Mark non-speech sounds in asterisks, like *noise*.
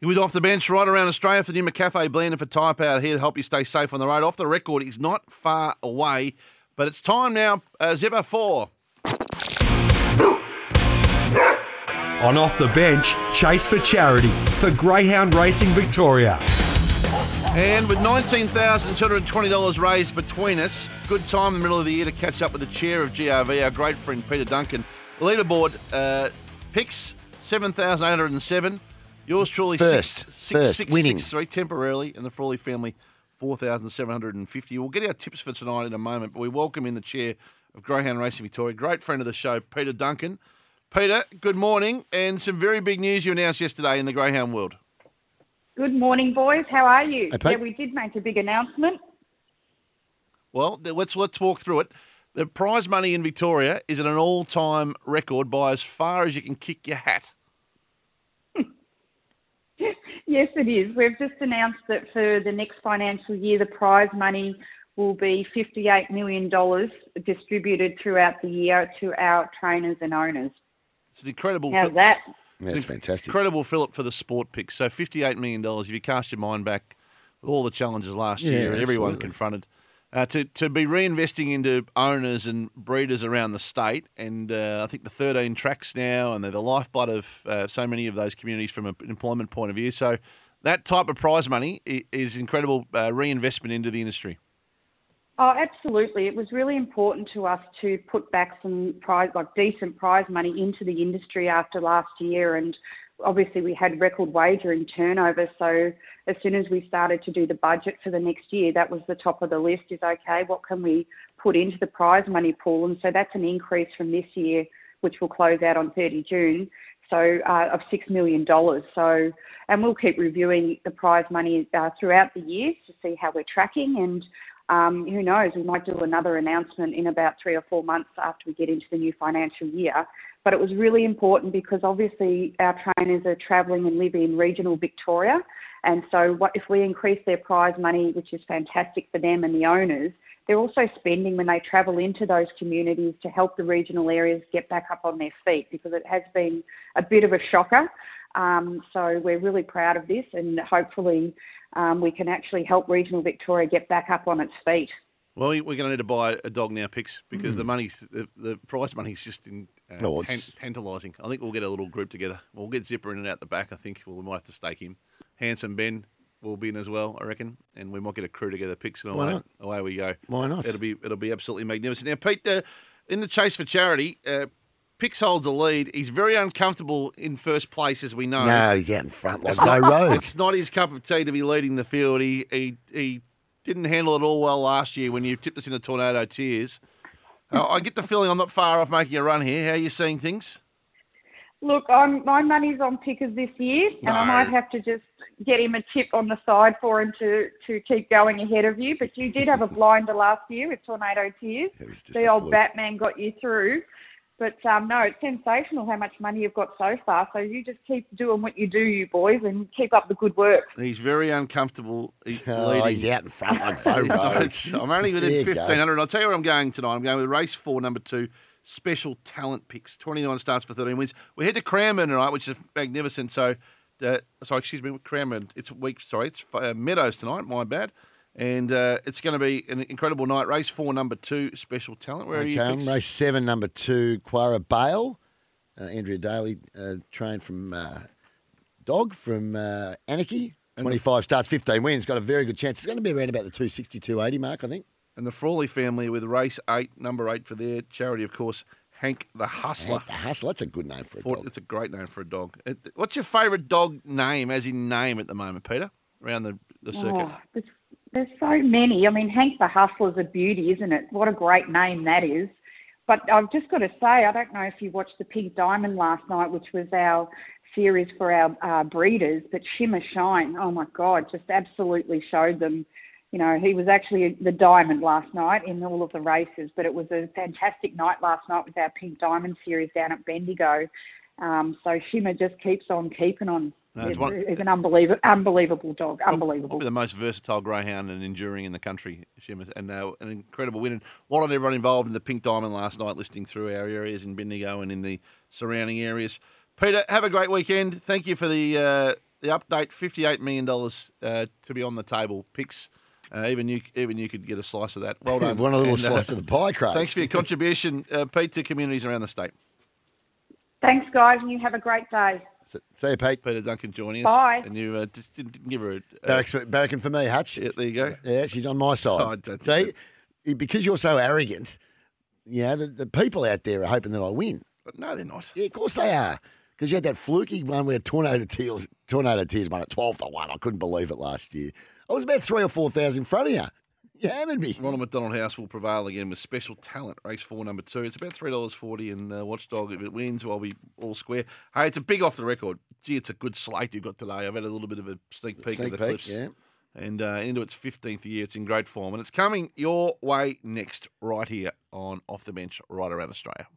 He was off the bench right around Australia for the new McCafe blend and for Tyrepower here to help you stay safe on the road. Off the record, he's not far away, but it's time now, uh, Zipper 4. On off the bench, chase for charity for Greyhound Racing Victoria. And with $19,220 raised between us, good time in the middle of the year to catch up with the chair of GRV, our great friend Peter Duncan. Leaderboard uh, picks 7,807. Yours truly First, six, six, first, six, winning. six, three temporarily, and the Frawley family 4,750. We'll get our tips for tonight in a moment, but we welcome in the chair of Greyhound Racing Victoria, great friend of the show, Peter Duncan. Peter, good morning, and some very big news you announced yesterday in the Greyhound world. Good morning, boys. How are you? Hey, Pete. yeah, we did make a big announcement. Well, let's let's walk through it. The prize money in Victoria is at an all-time record by as far as you can kick your hat. Yes, it is. We've just announced that for the next financial year, the prize money will be $58 million distributed throughout the year to our trainers and owners. It's an incredible, How's fi- that? Yeah, that's fantastic. incredible fillip for the sport picks. So fifty-eight million dollars. If you cast your mind back, all the challenges last Yeah, year, and everyone confronted. Uh, to, to be reinvesting into owners and breeders around the state, and uh, I think the 13 tracks now, and they're the lifeblood of uh, so many of those communities from an employment point of view. So that type of prize money is incredible uh, reinvestment into the industry. Oh, absolutely. It was really important to us to put back some prize, like decent prize money into the industry after last year. And obviously, we had record wagering turnover. So, as soon as we started to do the budget for the next year, that was the top of the list is okay, what can we put into the prize money pool? And so, that's an increase from this year, which will close out on 30 June. So, uh, of $6 million. So, and we'll keep reviewing the prize money uh, throughout the year to see how we're tracking and um, who knows, we might do another announcement in about three or four months after we get into the new financial year. But it was really important because obviously our trainers are travelling and living in regional Victoria. And so what, if we increase their prize money, which is fantastic for them and the owners, they're also spending when they travel into those communities to help the regional areas get back up on their feet because it has been a bit of a shocker. Um, so we're really proud of this and hopefully um, we can actually help regional Victoria get back up on its feet. Well, we- we're going to need to buy a dog now, Pix, because the money's the, the prize money's just in, uh, No, tan- it's- tantalising. I think we'll get a little group together. We'll get Zipper in and out the back. I think well, we might have to stake him. Handsome Ben will be in as well, I reckon, and we might get a crew together, Pix, and away, away we go. Why not? It'll be it'll be absolutely magnificent. Now, Pete, uh, in the chase for charity, uh, Pix holds a lead. He's very uncomfortable in first place, as we know. No, he's out in front like no *laughs* road. It's not his cup of tea to be leading the field. He he, he didn't handle it all well last year when you tipped us into tornado tears. Uh, I get the feeling I'm not far off making a run here. How are you seeing things? Look, I'm, my money's on Pickers this year, and I might have to just get him a tip on the side for him to, to keep going ahead of you. But you did have a blinder last year with Tornado Tears. It was just The old fluke. Batman got you through. But um, no, it's sensational how much money you've got so far. So you just keep doing what you do, you boys, and keep up the good work. He's very uncomfortable He's *laughs* Oh, he's out in front like *laughs* no road. I'm only within There you go. 1500. I'll tell you where I'm going tonight. I'm going with race four, number two, special talent picks. 29 starts for 13 wins. We head to Cranbourne tonight, which is magnificent. So, uh, sorry, excuse me, Cranbourne. It's week, sorry, it's uh, Meadows tonight. My bad. And uh, it's going to be an incredible night. Race four, number two, special talent. Where are you? picks? race seven, number two, Quara Bale. Uh, Andrea Daly, uh, trained from uh, Dog from uh, Anakie. 25 starts, 15 wins. Got a very good chance. It's going to be around about the 260, 280 mark, I think. And the Frawley family with race eight, number eight for their charity, of course, Hank the Hustler. Hank the Hustle. That's a good name for a For- dog. It's a great name for a dog. What's your favourite dog name, as in name, at the moment, Peter? Around the, the circuit. Oh, there's, so many. I mean, Hank the Hustler's a beauty, isn't it? What a great name that is. But I've just got to say, I don't know if you watched the Pink Diamond last night, which was our series for our uh, breeders, but Shima Shine, oh my God, just absolutely showed them. You know, he was actually the diamond last night in all of the races, but it was a fantastic night last night with our Pink Diamond series down at Bendigo. Um, so Shimmer just keeps on keeping on. No, it's He's one- he's an unbelievable, unbelievable dog. Unbelievable. Probably the most versatile greyhound and enduring in the country, Shima, and uh, an incredible win. And well done everyone involved in the Pink Diamond last night, listening through our areas in Bendigo and in the surrounding areas. Peter, have a great weekend. Thank you for the uh, the update: fifty-eight million dollars uh, to be on the table. Picks. Uh, even you, even you could get a slice of that. Well *laughs* done. Want a little And, uh, slice of the pie, Craig? Thanks for your contribution, uh, Pete, to communities around the state. Thanks, guys, and you have a great day. See you, Pete. Peter Duncan joining us. Bye. And you uh, just didn't give her a. Barracks, barracking for me, Hutch. yeah, there you go. Yeah, she's on my side. Oh, I don't think See, because you're so arrogant, you know, the, the people out there are hoping that I win. But no, they're not. Yeah, of course they are. Because you had that fluky one where Tornado Tears, Tornado Tears won at 12 to 1. I couldn't believe it last year. I was about three or 4,000 in front of you. You hammered me. Ronald McDonald House will prevail again with special talent, race four, number two. It's about $3.40 and uh, Watchdog, if it wins, I'll be all square. Hey, it's a big off the record. Gee, it's a good slate you've got today. I've had a little bit of a sneak peek Sneak of the peek, clips. yeah. And uh, into its 15th year, it's in great form. And it's coming your way next, right here on Off the Bench, right around Australia.